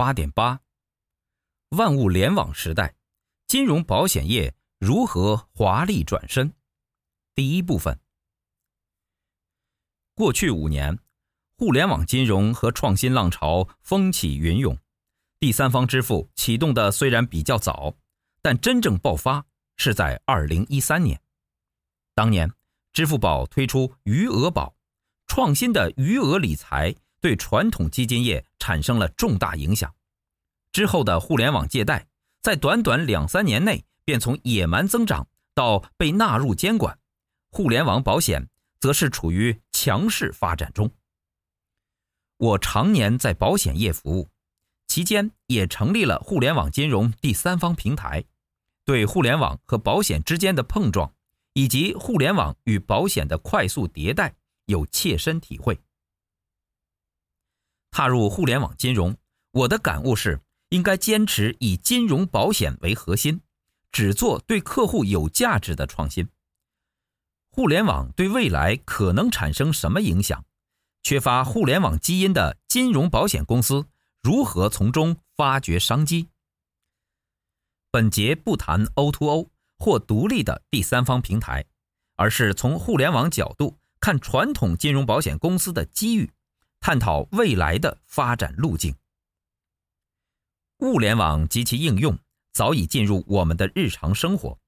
八点八，万物联网时代，金融保险业如何华丽转身？第一部分。过去五年，互联网金融和创新浪潮风起云涌，第三方支付启动的虽然比较早，但真正爆发是在二零一三年。当年，支付宝推出余额宝，创新的余额理财。对传统基金业产生了重大影响。之后的互联网借贷，在短短两三年内便从野蛮增长到被纳入监管。互联网保险则是处于强势发展中。我常年在保险业服务，期间也成立了互联网金融第三方平台，对互联网和保险之间的碰撞，以及互联网与保险的快速迭代有切身体会。踏入互联网金融，我的感悟是，应该坚持以金融保险为核心，只做对客户有价值的创新。互联网对未来可能产生什么影响？缺乏互联网基因的金融保险公司如何从中发掘商机？本节不谈 O2O 或独立的第三方平台，而是从互联网角度看传统金融保险公司的机遇。探讨未来的发展路径。物联网及其应用早已进入我们的日常生活，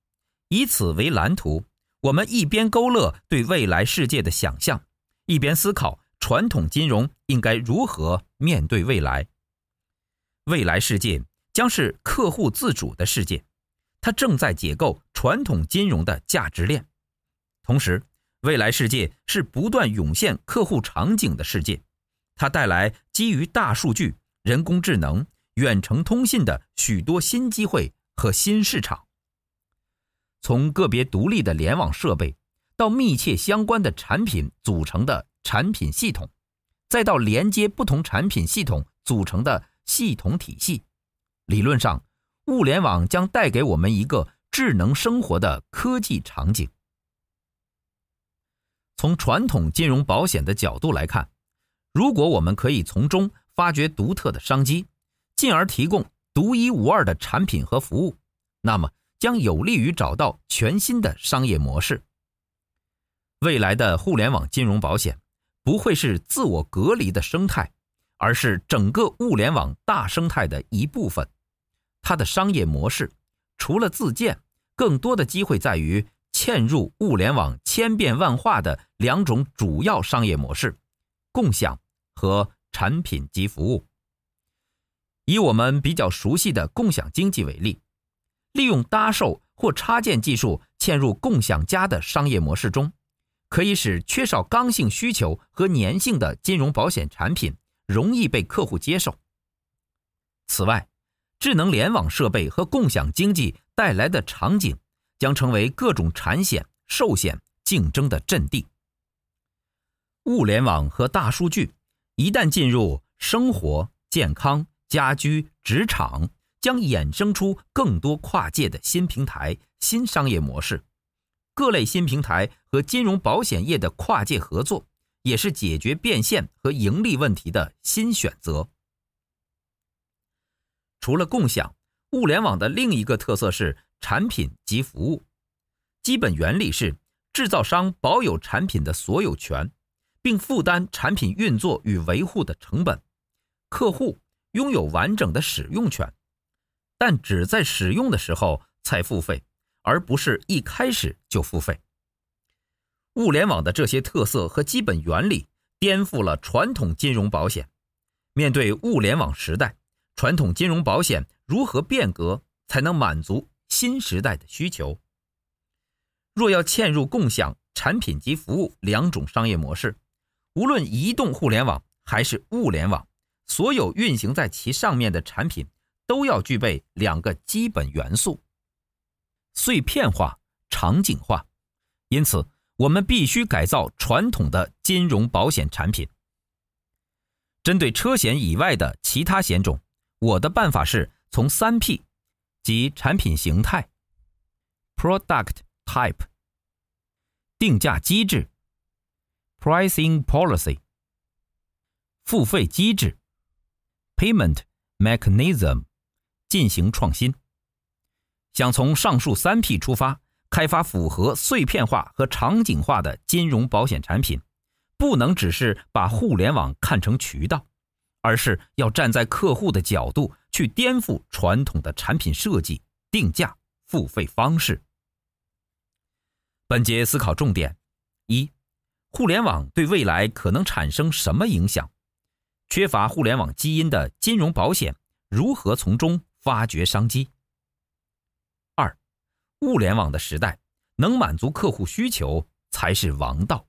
以此为蓝图，我们一边勾勒对未来世界的想象，一边思考传统金融应该如何面对未来。未来世界将是客户自主的世界，它正在解构传统金融的价值链，同时，未来世界是不断涌现客户场景的世界。它带来基于大数据、人工智能、远程通信的许多新机会和新市场。从个别独立的联网设备，到密切相关的产品组成的产品系统，再到连接不同产品系统组成的系统体系，理论上，物联网将带给我们一个智能生活的科技场景。从传统金融保险的角度来看。如果我们可以从中发掘独特的商机，进而提供独一无二的产品和服务，那么将有利于找到全新的商业模式。未来的互联网金融保险不会是自我隔离的生态，而是整个物联网大生态的一部分。它的商业模式除了自建，更多的机会在于嵌入物联网千变万化的两种主要商业模式：共享。和产品及服务。以我们比较熟悉的共享经济为例，利用搭售或插件技术嵌入共享家的商业模式中，可以使缺少刚性需求和粘性的金融保险产品容易被客户接受。此外，智能联网设备和共享经济带来的场景将成为各种产险、寿险竞争的阵地。物联网和大数据。一旦进入生活、健康、家居、职场，将衍生出更多跨界的新平台、新商业模式。各类新平台和金融保险业的跨界合作，也是解决变现和盈利问题的新选择。除了共享，物联网的另一个特色是产品及服务。基本原理是，制造商保有产品的所有权。并负担产品运作与维护的成本，客户拥有完整的使用权，但只在使用的时候才付费，而不是一开始就付费。物联网的这些特色和基本原理颠覆了传统金融保险。面对物联网时代，传统金融保险如何变革才能满足新时代的需求？若要嵌入共享产品及服务两种商业模式，无论移动互联网还是物联网，所有运行在其上面的产品都要具备两个基本元素：碎片化、场景化。因此，我们必须改造传统的金融保险产品。针对车险以外的其他险种，我的办法是从三 P，即产品形态、Product Type、定价机制、Pricing Policy、付费机制、Payment Mechanism 进行创新。想从上述三 P 出发，开发符合碎片化和场景化的金融保险产品。不能只是把互联网看成渠道，而是要站在客户的角度去颠覆传统的产品设计、定价、付费方式。本节思考重点：一、互联网对未来可能产生什么影响？缺乏互联网基因的金融保险如何从中发掘商机？二、物联网的时代，能满足客户需求才是王道。